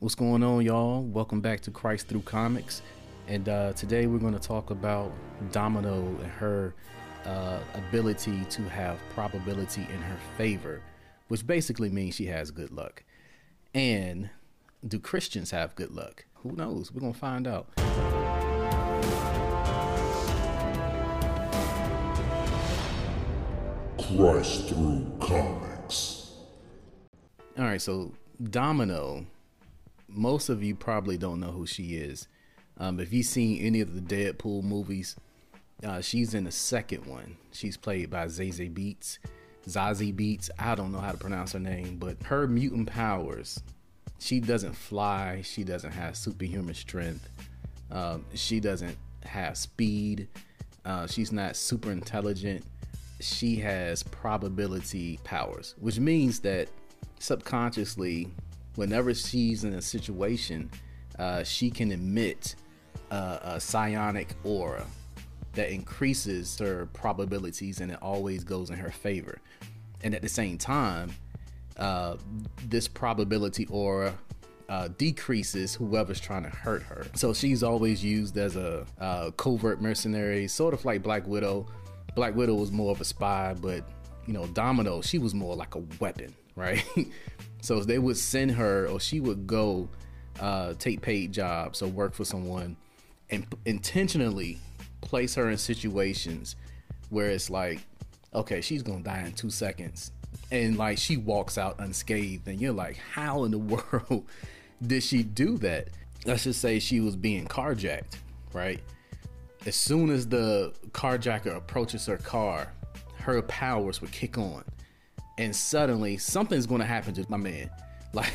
What's going on, y'all? Welcome back to Christ Through Comics. And uh, today we're going to talk about Domino and her uh, ability to have probability in her favor, which basically means she has good luck. And do Christians have good luck? Who knows? We're going to find out. Christ Through Comics. All right, so Domino, most of you probably don't know who she is. Um, if you've seen any of the Deadpool movies, uh, she's in the second one. She's played by Zazie Beetz. Zazie Beetz. I don't know how to pronounce her name, but her mutant powers. She doesn't fly. She doesn't have superhuman strength. Um, she doesn't have speed. Uh, she's not super intelligent. She has probability powers, which means that subconsciously, whenever she's in a situation, uh, she can emit uh, a psionic aura that increases her probabilities and it always goes in her favor. And at the same time, uh, this probability aura uh, decreases whoever's trying to hurt her. So she's always used as a covert mercenary, sort of like Black Widow. Black Widow was more of a spy, but you know, Domino, she was more like a weapon, right? so they would send her, or she would go uh, take paid jobs or work for someone and intentionally place her in situations where it's like, okay, she's gonna die in two seconds. And like she walks out unscathed, and you're like, how in the world did she do that? Let's just say she was being carjacked, right? As soon as the carjacker approaches her car, her powers would kick on. And suddenly something's gonna happen to my man. Like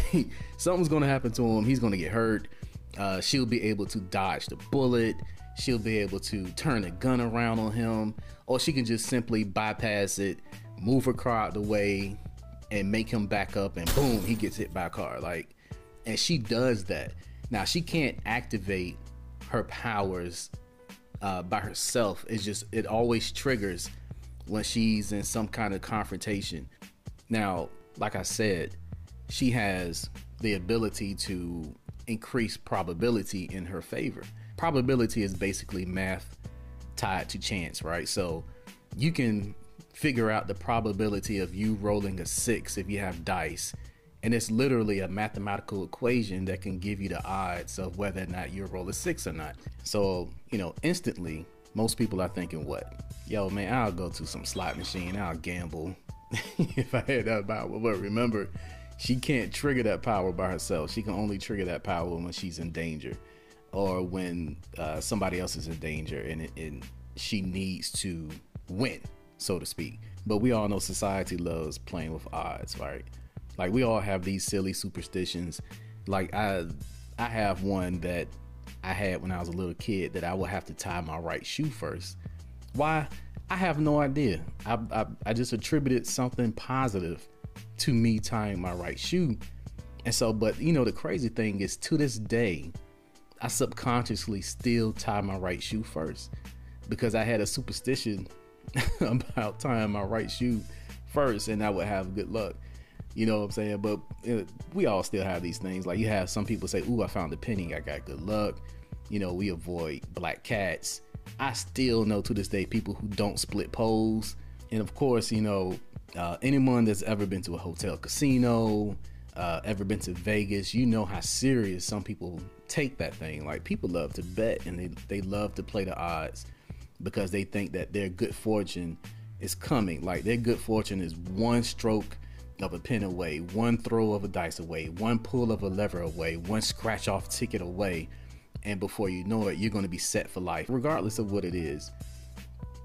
something's gonna happen to him. He's gonna get hurt. Uh, she'll be able to dodge the bullet she'll be able to turn a gun around on him, or she can just simply bypass it, move her car out the way, and make him back up, and boom, he gets hit by a car. Like, and she does that. Now she can't activate her powers uh, by herself. It's just it always triggers when she's in some kind of confrontation. Now, like I said, she has the ability to increase probability in her favor probability is basically math tied to chance, right? So you can figure out the probability of you rolling a six if you have dice. And it's literally a mathematical equation that can give you the odds of whether or not you roll a six or not. So, you know, instantly, most people are thinking, what? Yo, man, I'll go to some slot machine, I'll gamble if I had that power. But remember, she can't trigger that power by herself. She can only trigger that power when she's in danger or when uh, somebody else is in danger and, and she needs to win, so to speak. But we all know society loves playing with odds, right? Like we all have these silly superstitions. Like I, I have one that I had when I was a little kid that I would have to tie my right shoe first. Why? I have no idea. I, I, I just attributed something positive to me tying my right shoe. And so, but you know, the crazy thing is to this day, I subconsciously still tie my right shoe first because I had a superstition about tying my right shoe first and I would have good luck. You know what I'm saying? But we all still have these things. Like you have some people say, "Ooh, I found a penny. I got good luck." You know, we avoid black cats. I still know to this day people who don't split poles. And of course, you know, uh, anyone that's ever been to a hotel casino, uh, ever been to Vegas, you know how serious some people take that thing. Like people love to bet and they, they love to play the odds because they think that their good fortune is coming. Like their good fortune is one stroke of a pin away, one throw of a dice away, one pull of a lever away, one scratch off ticket away. And before you know it, you're going to be set for life, regardless of what it is.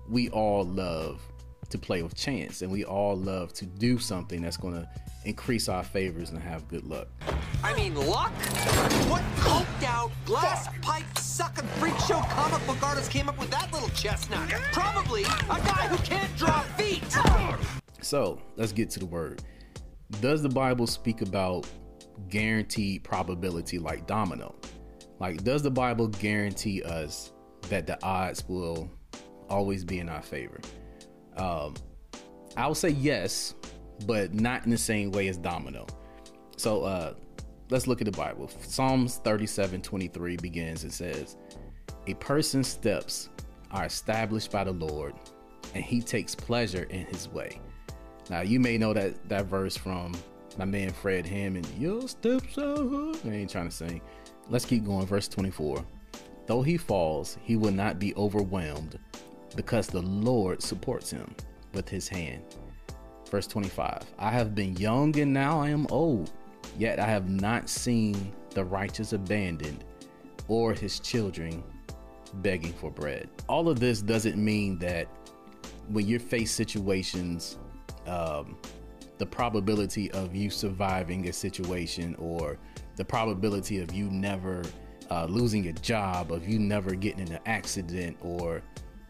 We all love to play with chance and we all love to do something that's going to increase our favors and have good luck. I mean, luck? What coked out, glass pipe sucking freak show comic book artist came up with that little chestnut? Probably a guy who can't draw feet! So, let's get to the word. Does the Bible speak about guaranteed probability like domino? Like, does the Bible guarantee us that the odds will always be in our favor? Um, I would say yes, but not in the same way as domino. So, uh, let's look at the Bible. Psalms 37 23 begins and says, A person's steps are established by the Lord, and he takes pleasure in his way. Now, you may know that, that verse from my man Fred Hammond. Your steps are. I ain't trying to sing. Let's keep going. Verse 24. Though he falls, he will not be overwhelmed because the Lord supports him with his hand. Verse 25 I have been young and now I am old, yet I have not seen the righteous abandoned or his children begging for bread. All of this doesn't mean that when you face situations, um, the probability of you surviving a situation or the probability of you never uh, losing a job, of you never getting in an accident, or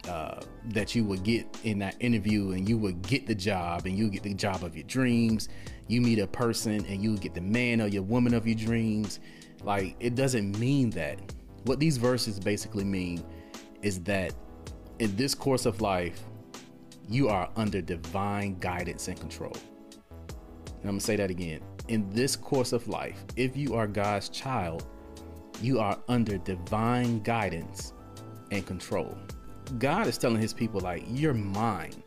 uh, that you would get in that interview and you would get the job and you get the job of your dreams. You meet a person and you get the man or your woman of your dreams. Like, it doesn't mean that. What these verses basically mean is that in this course of life, you are under divine guidance and control. And I'm gonna say that again. In this course of life, if you are God's child, you are under divine guidance and control. God is telling his people, like, you're mine.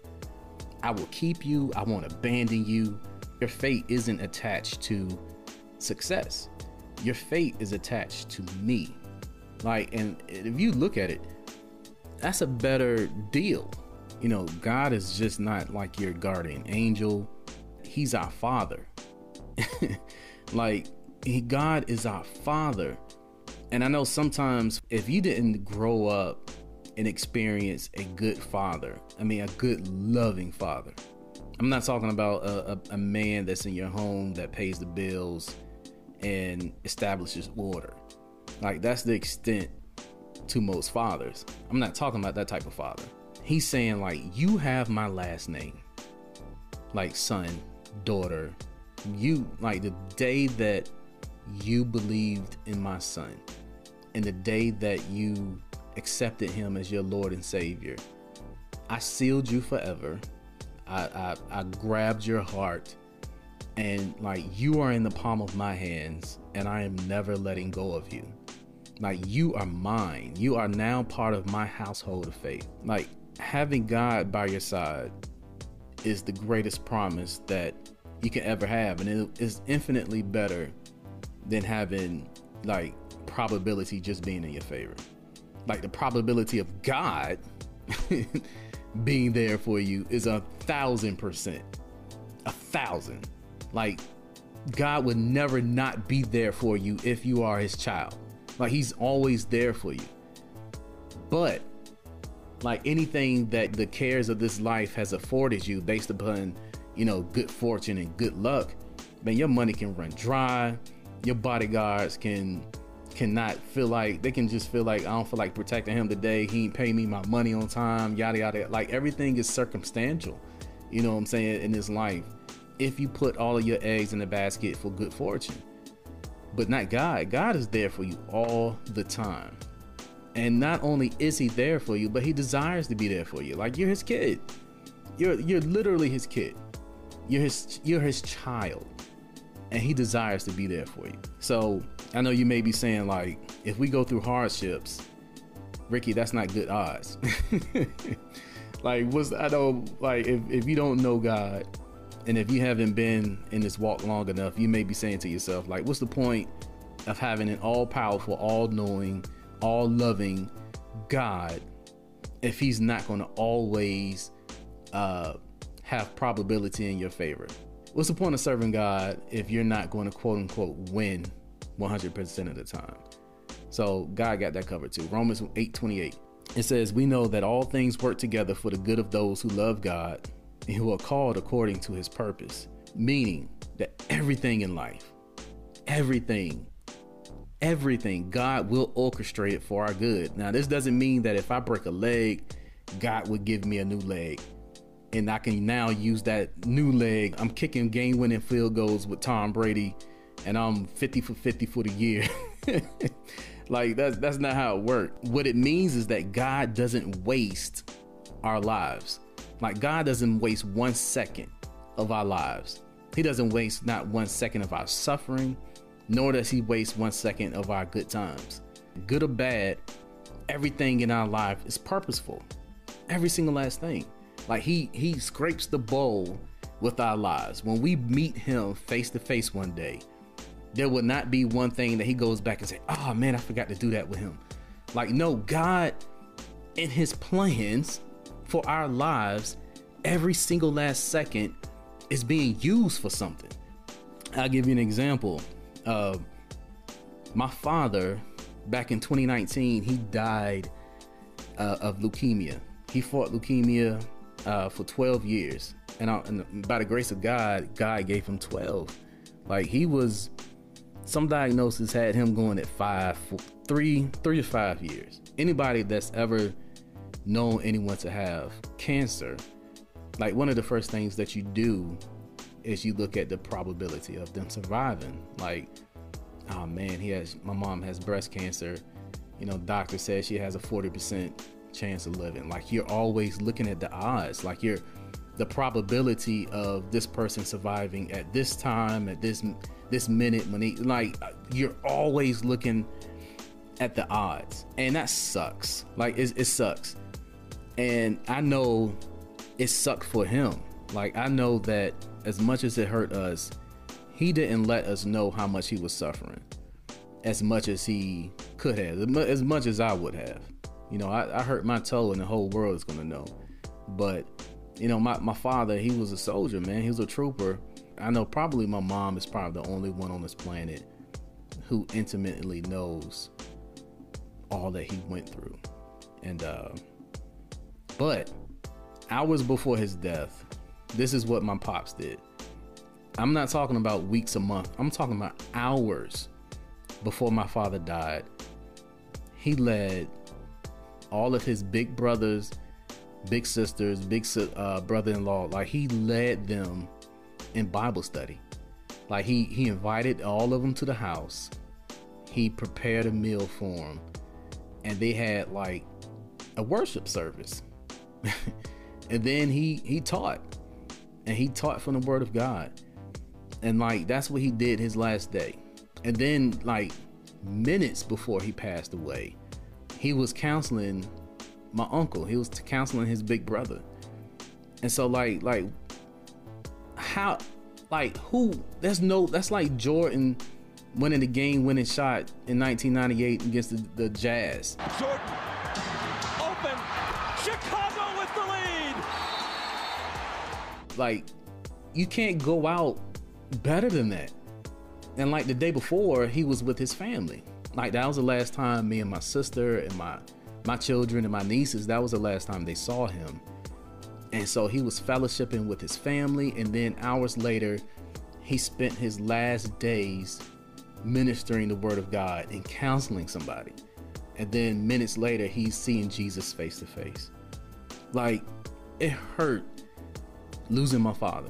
I will keep you, I won't abandon you. Your fate isn't attached to success, your fate is attached to me. Like, and if you look at it, that's a better deal. You know, God is just not like your guardian angel, He's our Father. like, he, God is our Father. And I know sometimes if you didn't grow up and experience a good father, I mean, a good loving father, I'm not talking about a, a, a man that's in your home that pays the bills and establishes order. Like, that's the extent to most fathers. I'm not talking about that type of father. He's saying, like, you have my last name, like son, daughter. You, like, the day that you believed in my son, and the day that you accepted him as your Lord and Savior, I sealed you forever. I, I, I grabbed your heart and like you are in the palm of my hands and I am never letting go of you. Like you are mine. You are now part of my household of faith. Like having God by your side is the greatest promise that you can ever have and it is infinitely better than having like probability just being in your favor. Like the probability of God being there for you is a thousand percent. A thousand. Like God would never not be there for you if you are his child. Like he's always there for you. But like anything that the cares of this life has afforded you based upon, you know, good fortune and good luck, man, your money can run dry. Your bodyguards can cannot feel like they can just feel like I don't feel like protecting him today. He ain't pay me my money on time, yada yada. Like everything is circumstantial. You know what I'm saying in this life. If you put all of your eggs in the basket for good fortune. But not God. God is there for you all the time. And not only is he there for you, but he desires to be there for you. Like you're his kid. You're you're literally his kid. You're his you're his child and he desires to be there for you. So I know you may be saying, like, if we go through hardships, Ricky, that's not good odds. like, what's I know, like, if, if you don't know God and if you haven't been in this walk long enough, you may be saying to yourself, like, what's the point of having an all powerful, all knowing, all loving God if he's not going to always uh, have probability in your favor? what's the point of serving God if you're not going to quote unquote win 100% of the time? So God got that covered too. Romans 8:28. It says, "We know that all things work together for the good of those who love God and who are called according to his purpose." Meaning that everything in life, everything everything God will orchestrate it for our good. Now, this doesn't mean that if I break a leg, God would give me a new leg and I can now use that new leg. I'm kicking game winning field goals with Tom Brady, and I'm 50 for 50 for the year. like that's that's not how it works. What it means is that God doesn't waste our lives. Like God doesn't waste one second of our lives. He doesn't waste not one second of our suffering, nor does he waste one second of our good times. Good or bad, everything in our life is purposeful. Every single last thing. Like he he scrapes the bowl with our lives. When we meet him face to face one day, there will not be one thing that he goes back and say, "Oh man, I forgot to do that with him." Like no, God in his plans for our lives, every single last second is being used for something. I'll give you an example. Uh, my father, back in 2019, he died uh, of leukemia. He fought leukemia uh, for 12 years, and, I, and by the grace of God, God gave him 12. Like he was, some diagnosis had him going at five, four, three, three to five years. Anybody that's ever known anyone to have cancer, like one of the first things that you do is you look at the probability of them surviving. Like, oh man, he has my mom has breast cancer. You know, doctor says she has a 40% chance of living. Like you're always looking at the odds. Like you're the probability of this person surviving at this time, at this this minute, when he, like you're always looking at the odds, and that sucks. Like it, it sucks, and I know it sucked for him. Like I know that as much as it hurt us, he didn't let us know how much he was suffering, as much as he could have, as much as I would have. You know, I, I hurt my toe, and the whole world is gonna know. But you know, my, my father, he was a soldier, man. He was a trooper. I know probably my mom is probably the only one on this planet who intimately knows all that he went through. And uh but hours before his death, this is what my pops did. I'm not talking about weeks a month. I'm talking about hours before my father died. He led all of his big brothers, big sisters, big uh, brother-in-law, like he led them in Bible study. Like he he invited all of them to the house. He prepared a meal for them, and they had like a worship service. and then he he taught, and he taught from the Word of God, and like that's what he did his last day. And then like minutes before he passed away, he was counseling my uncle. He was counseling his big brother. And so like like how like who that's no that's like Jordan winning the game winning shot in 1998 against the, the Jazz. Jordan open. Chicago with the lead. Like you can't go out better than that. And like the day before, he was with his family. Like that was the last time me and my sister and my my children and my nieces, that was the last time they saw him. And so he was fellowshipping with his family and then hours later, he spent his last days ministering the word of God and counseling somebody. And then minutes later, he's seeing Jesus face to face. Like it hurt losing my father.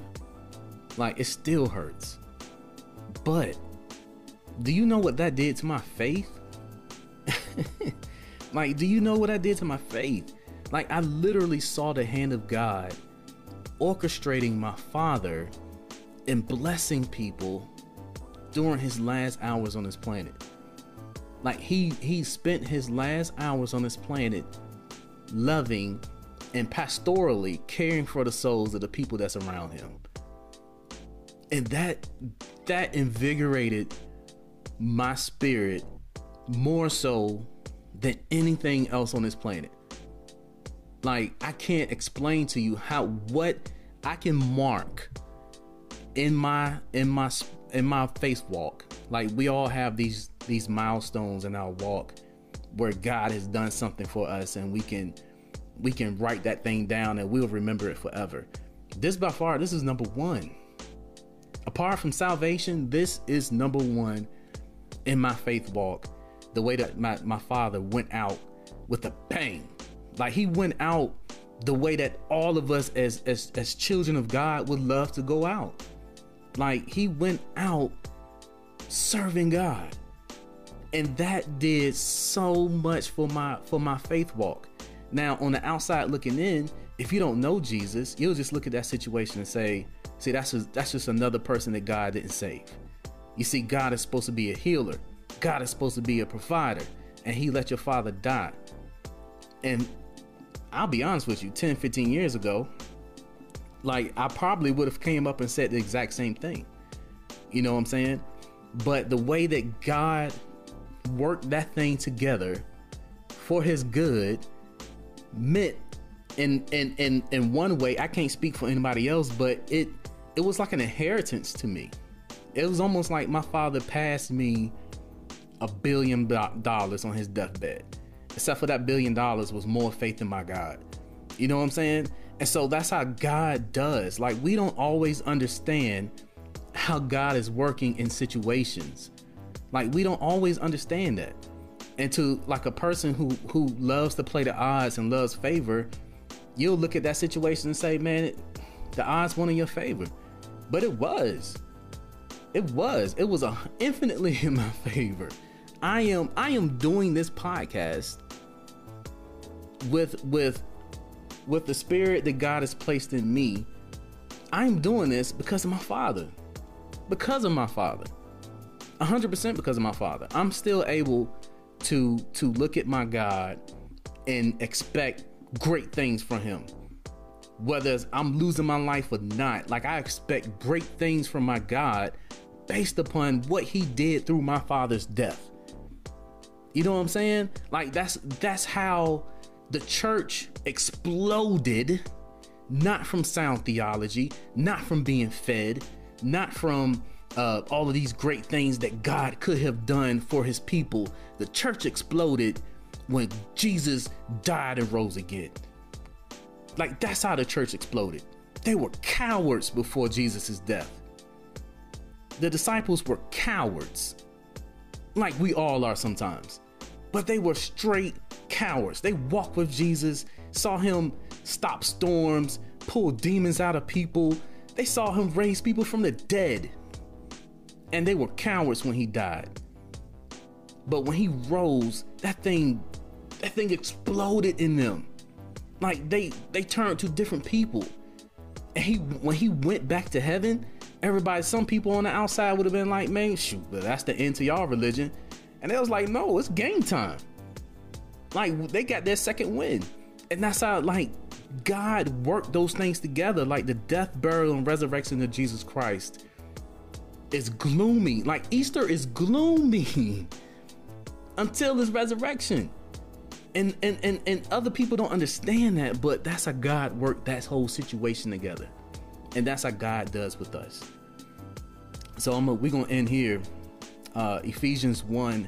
Like it still hurts. But do you know what that did to my faith? like, do you know what I did to my faith? Like, I literally saw the hand of God orchestrating my father and blessing people during his last hours on this planet. Like he he spent his last hours on this planet loving and pastorally caring for the souls of the people that's around him. And that that invigorated my spirit more so than anything else on this planet. Like I can't explain to you how what I can mark in my in my in my faith walk. Like we all have these these milestones in our walk where God has done something for us and we can we can write that thing down and we'll remember it forever. This by far this is number 1. Apart from salvation, this is number 1 in my faith walk the way that my, my father went out with a bang. Like he went out the way that all of us as, as as children of God would love to go out. Like he went out serving God. And that did so much for my for my faith walk. Now, on the outside looking in, if you don't know Jesus, you'll just look at that situation and say, "See, that's just, that's just another person that God didn't save." You see, God is supposed to be a healer, God is supposed to be a provider, and He let your father die. And I'll be honest with you, 10, 15 years ago, like I probably would have came up and said the exact same thing. You know what I'm saying? But the way that God worked that thing together for his good meant in in in in one way, I can't speak for anybody else, but it it was like an inheritance to me. It was almost like my father passed me a billion dollars on his deathbed. Except for that billion dollars was more faith in my God. You know what I'm saying? And so that's how God does. Like we don't always understand how God is working in situations. Like we don't always understand that. And to like a person who who loves to play the odds and loves favor, you'll look at that situation and say, "Man, the odds went in your favor." But it was. It was. It was a infinitely in my favor. I am I am doing this podcast with with with the spirit that God has placed in me. I'm doing this because of my father. Because of my father. 100% because of my father. I'm still able to to look at my God and expect great things from him. Whether I'm losing my life or not, like I expect great things from my God based upon what he did through my father's death. You know what I'm saying? Like that's that's how the church exploded not from sound theology, not from being fed, not from uh, all of these great things that God could have done for his people. The church exploded when Jesus died and rose again. Like, that's how the church exploded. They were cowards before Jesus' death. The disciples were cowards, like we all are sometimes. But they were straight cowards. They walked with Jesus, saw him stop storms, pull demons out of people. They saw him raise people from the dead. And they were cowards when he died. But when he rose, that thing that thing exploded in them. Like they they turned to different people. And he when he went back to heaven, everybody, some people on the outside would have been like, man, shoot, but that's the end to y'all religion. And they was like, no, it's game time. Like they got their second win. And that's how like God worked those things together. Like the death, burial, and resurrection of Jesus Christ is gloomy. Like Easter is gloomy until his resurrection. And, and and and other people don't understand that, but that's how God worked that whole situation together. And that's how God does with us. So I'm a, we're gonna end here uh, Ephesians 1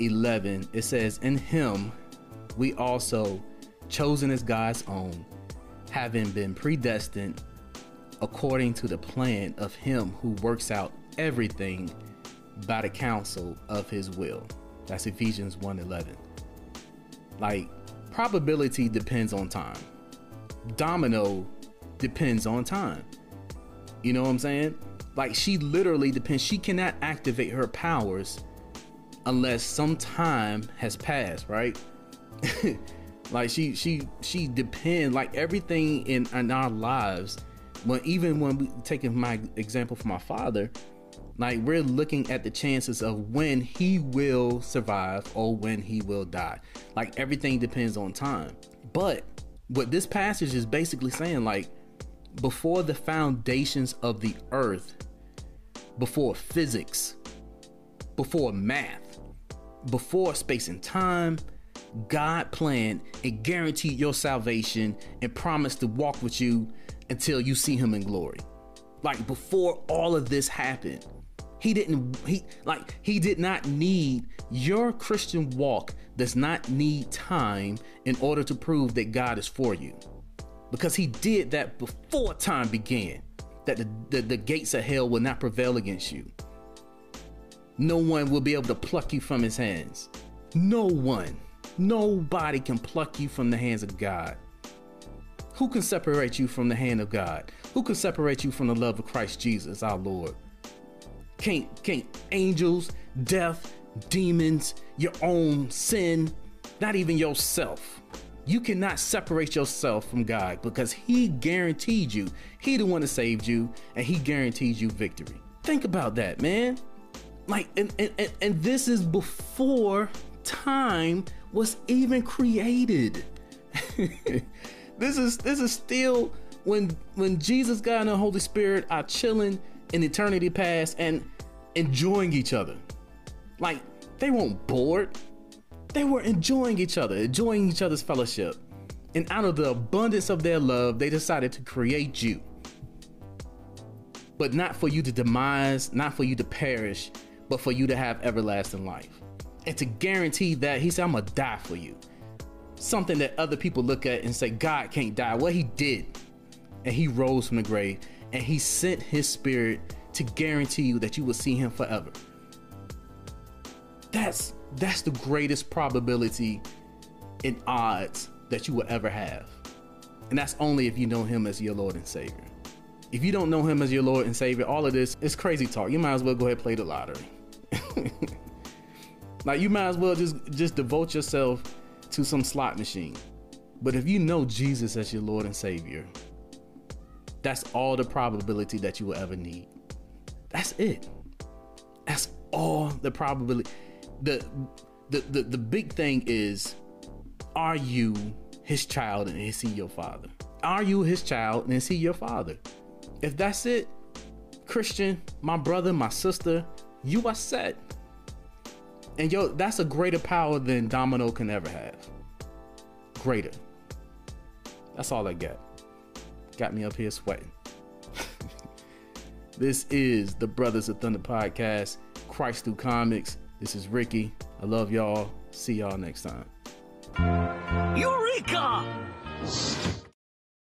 11, it says, In him we also, chosen as God's own, having been predestined according to the plan of him who works out everything by the counsel of his will. That's Ephesians 1 11. Like, probability depends on time, domino depends on time. You know what I'm saying? Like she literally depends. She cannot activate her powers unless some time has passed, right? like she she she depends like everything in in our lives. When even when we taking my example from my father, like we're looking at the chances of when he will survive or when he will die. Like everything depends on time. But what this passage is basically saying, like before the foundations of the earth, before physics, before math, before space and time, God planned and guaranteed your salvation and promised to walk with you until you see him in glory. Like before all of this happened, he didn't he like he did not need your Christian walk does not need time in order to prove that God is for you. Because he did that before time began that the, the, the gates of hell will not prevail against you. No one will be able to pluck you from his hands. No one. Nobody can pluck you from the hands of God. Who can separate you from the hand of God? Who can separate you from the love of Christ Jesus, our Lord? Can't, can't angels, death, demons, your own sin, not even yourself. You cannot separate yourself from God because He guaranteed you. He the one that saved you, and He guaranteed you victory. Think about that, man. Like, and, and, and, and this is before time was even created. this is this is still when when Jesus, God, and the Holy Spirit are chilling in eternity past and enjoying each other. Like they weren't bored. They were enjoying each other, enjoying each other's fellowship. And out of the abundance of their love, they decided to create you. But not for you to demise, not for you to perish, but for you to have everlasting life. And to guarantee that, he said, I'm gonna die for you. Something that other people look at and say, God can't die. Well, he did. And he rose from the grave and he sent his spirit to guarantee you that you will see him forever. That's that's the greatest probability and odds that you will ever have. And that's only if you know him as your Lord and Savior. If you don't know him as your Lord and Savior, all of this is crazy talk. You might as well go ahead and play the lottery. like you might as well just just devote yourself to some slot machine. But if you know Jesus as your Lord and Savior, that's all the probability that you will ever need. That's it. That's all the probability. The the the, the big thing is are you his child and is he your father? Are you his child and is he your father? If that's it, Christian, my brother, my sister, you are set. And yo, that's a greater power than Domino can ever have. Greater. That's all I got. Got me up here sweating. This is the Brothers of Thunder podcast, Christ through comics. This is Ricky. I love y'all. See y'all next time. Eureka!